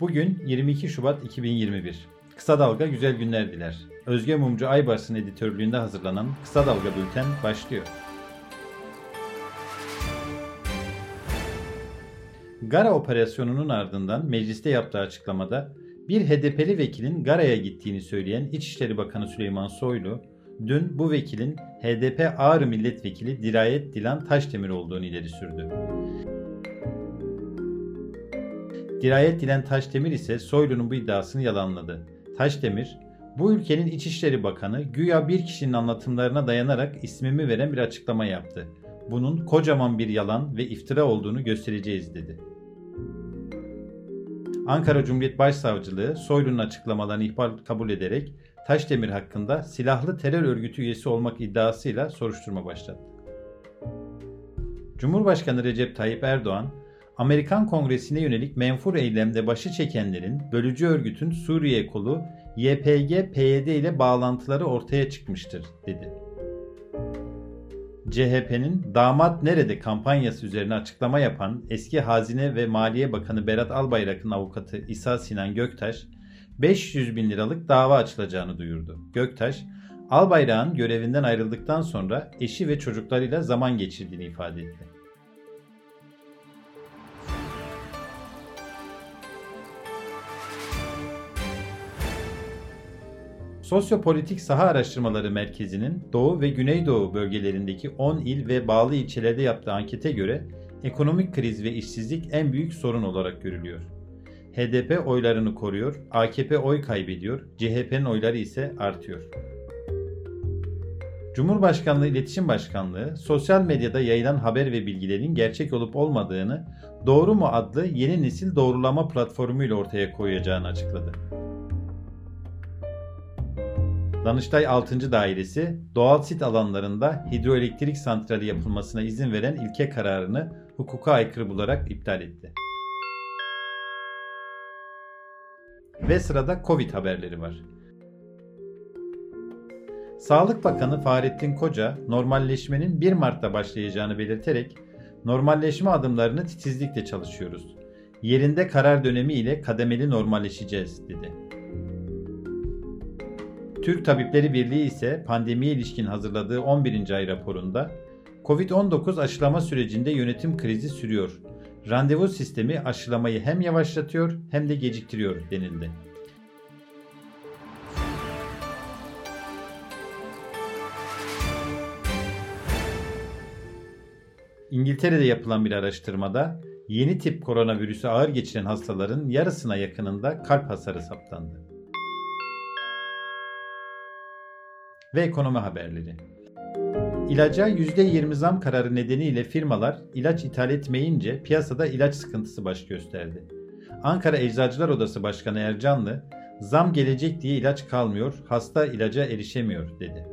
Bugün 22 Şubat 2021. Kısa Dalga güzel günler diler. Özge Mumcu Aybars'ın editörlüğünde hazırlanan Kısa Dalga Bülten başlıyor. Gara operasyonunun ardından mecliste yaptığı açıklamada bir HDP'li vekilin Gara'ya gittiğini söyleyen İçişleri Bakanı Süleyman Soylu, dün bu vekilin HDP Ağrı Milletvekili Dirayet Dilan Taşdemir olduğunu ileri sürdü. Dirayet Dilan Taşdemir ise Soylu'nun bu iddiasını yalanladı. Taşdemir, bu ülkenin İçişleri Bakanı güya bir kişinin anlatımlarına dayanarak ismimi veren bir açıklama yaptı. Bunun kocaman bir yalan ve iftira olduğunu göstereceğiz dedi. Ankara Cumhuriyet Başsavcılığı Soylu'nun açıklamalarını ihbar kabul ederek Taşdemir hakkında silahlı terör örgütü üyesi olmak iddiasıyla soruşturma başlattı. Cumhurbaşkanı Recep Tayyip Erdoğan, Amerikan Kongresi'ne yönelik menfur eylemde başı çekenlerin bölücü örgütün Suriye kolu YPG-PYD ile bağlantıları ortaya çıkmıştır dedi. CHP'nin damat nerede kampanyası üzerine açıklama yapan eski Hazine ve Maliye Bakanı Berat Albayrak'ın avukatı İsa Sinan Göktaş 500 bin liralık dava açılacağını duyurdu. Göktaş, Albayrak'ın görevinden ayrıldıktan sonra eşi ve çocuklarıyla zaman geçirdiğini ifade etti. Sosyopolitik Saha Araştırmaları Merkezi'nin Doğu ve Güneydoğu bölgelerindeki 10 il ve bağlı ilçelerde yaptığı ankete göre ekonomik kriz ve işsizlik en büyük sorun olarak görülüyor. HDP oylarını koruyor, AKP oy kaybediyor, CHP'nin oyları ise artıyor. Cumhurbaşkanlığı İletişim Başkanlığı sosyal medyada yayılan haber ve bilgilerin gerçek olup olmadığını Doğru mu adlı yeni nesil doğrulama platformuyla ortaya koyacağını açıkladı. Danıştay 6. Dairesi doğal sit alanlarında hidroelektrik santrali yapılmasına izin veren ilke kararını hukuka aykırı bularak iptal etti. Ve sırada Covid haberleri var. Sağlık Bakanı Fahrettin Koca normalleşmenin 1 Mart'ta başlayacağını belirterek normalleşme adımlarını titizlikle çalışıyoruz. Yerinde karar dönemi ile kademeli normalleşeceğiz dedi. Türk Tabipleri Birliği ise pandemiye ilişkin hazırladığı 11. ay raporunda Covid-19 aşılama sürecinde yönetim krizi sürüyor. Randevu sistemi aşılamayı hem yavaşlatıyor hem de geciktiriyor denildi. İngiltere'de yapılan bir araştırmada yeni tip koronavirüsü ağır geçiren hastaların yarısına yakınında kalp hasarı saptandı. Ve ekonomi haberleri. İlaca %20 zam kararı nedeniyle firmalar ilaç ithal etmeyince piyasada ilaç sıkıntısı baş gösterdi. Ankara Eczacılar Odası Başkanı Ercanlı, zam gelecek diye ilaç kalmıyor, hasta ilaca erişemiyor dedi.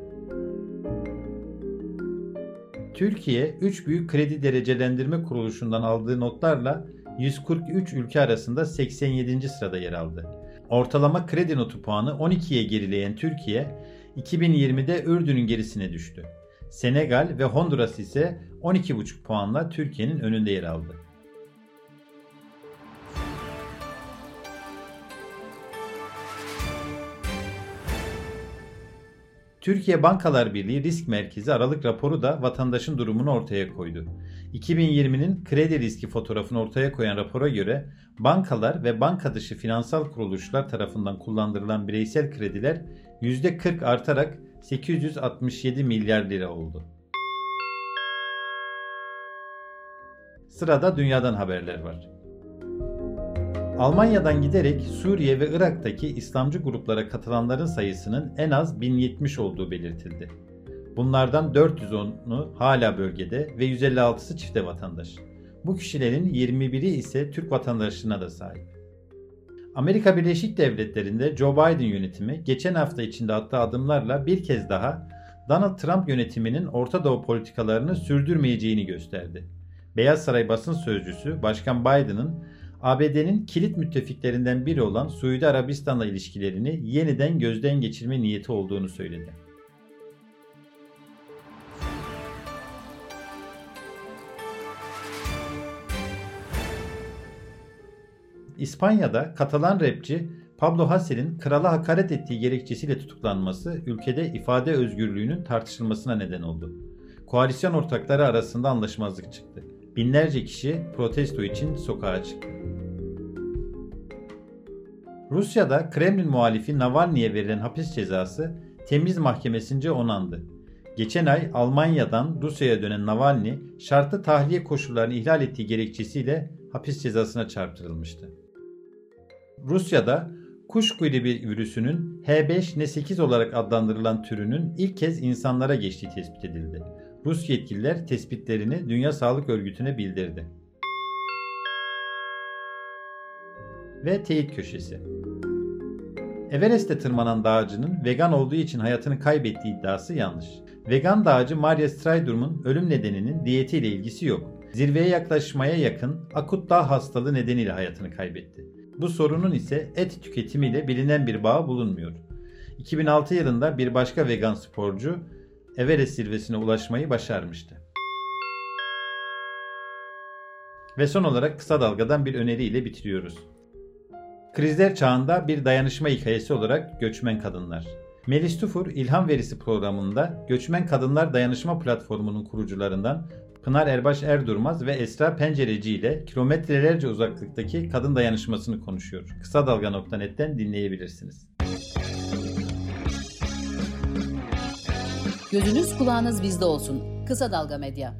Türkiye 3 büyük kredi derecelendirme kuruluşundan aldığı notlarla 143 ülke arasında 87. sırada yer aldı. Ortalama kredi notu puanı 12'ye gerileyen Türkiye 2020'de Ürdün'ün gerisine düştü. Senegal ve Honduras ise 12,5 puanla Türkiye'nin önünde yer aldı. Türkiye Bankalar Birliği Risk Merkezi Aralık raporu da vatandaşın durumunu ortaya koydu. 2020'nin kredi riski fotoğrafını ortaya koyan rapora göre bankalar ve banka dışı finansal kuruluşlar tarafından kullandırılan bireysel krediler %40 artarak 867 milyar lira oldu. Sırada dünyadan haberler var. Almanya'dan giderek Suriye ve Irak'taki İslamcı gruplara katılanların sayısının en az 1070 olduğu belirtildi. Bunlardan 410'u hala bölgede ve 156'sı çifte vatandaş. Bu kişilerin 21'i ise Türk vatandaşlığına da sahip. Amerika Birleşik Devletleri'nde Joe Biden yönetimi geçen hafta içinde attığı adımlarla bir kez daha Donald Trump yönetiminin Orta Doğu politikalarını sürdürmeyeceğini gösterdi. Beyaz Saray basın sözcüsü Başkan Biden'ın ABD'nin kilit müttefiklerinden biri olan Suudi Arabistan'la ilişkilerini yeniden gözden geçirme niyeti olduğunu söyledi. İspanya'da Katalan rapçi Pablo Hassel'in krala hakaret ettiği gerekçesiyle tutuklanması ülkede ifade özgürlüğünün tartışılmasına neden oldu. Koalisyon ortakları arasında anlaşmazlık çıktı. Binlerce kişi protesto için sokağa çıktı. Rusya'da Kremlin muhalifi Navalny'e verilen hapis cezası temiz mahkemesince onandı. Geçen ay Almanya'dan Rusya'ya dönen Navalny şartlı tahliye koşullarını ihlal ettiği gerekçesiyle hapis cezasına çarptırılmıştı. Rusya'da kuş gribi virüsünün H5N8 olarak adlandırılan türünün ilk kez insanlara geçtiği tespit edildi. Rus yetkililer tespitlerini Dünya Sağlık Örgütü'ne bildirdi. Ve teyit köşesi. Everest'te tırmanan dağcının vegan olduğu için hayatını kaybettiği iddiası yanlış. Vegan dağcı Maria Strydorum'un ölüm nedeninin diyetiyle ilgisi yok. Zirveye yaklaşmaya yakın akut dağ hastalığı nedeniyle hayatını kaybetti. Bu sorunun ise et tüketimiyle bilinen bir bağ bulunmuyor. 2006 yılında bir başka vegan sporcu Everest zirvesine ulaşmayı başarmıştı. Ve son olarak kısa dalgadan bir öneriyle bitiriyoruz. Krizler çağında bir dayanışma hikayesi olarak göçmen kadınlar. Melis Tufur İlham Verisi programında Göçmen Kadınlar Dayanışma Platformu'nun kurucularından Pınar Erbaş Erdurmaz ve Esra Pencereci ile kilometrelerce uzaklıktaki kadın dayanışmasını konuşuyor. Kısa Dalga.net'ten dinleyebilirsiniz. Gözünüz kulağınız bizde olsun. Kısa Dalga Medya.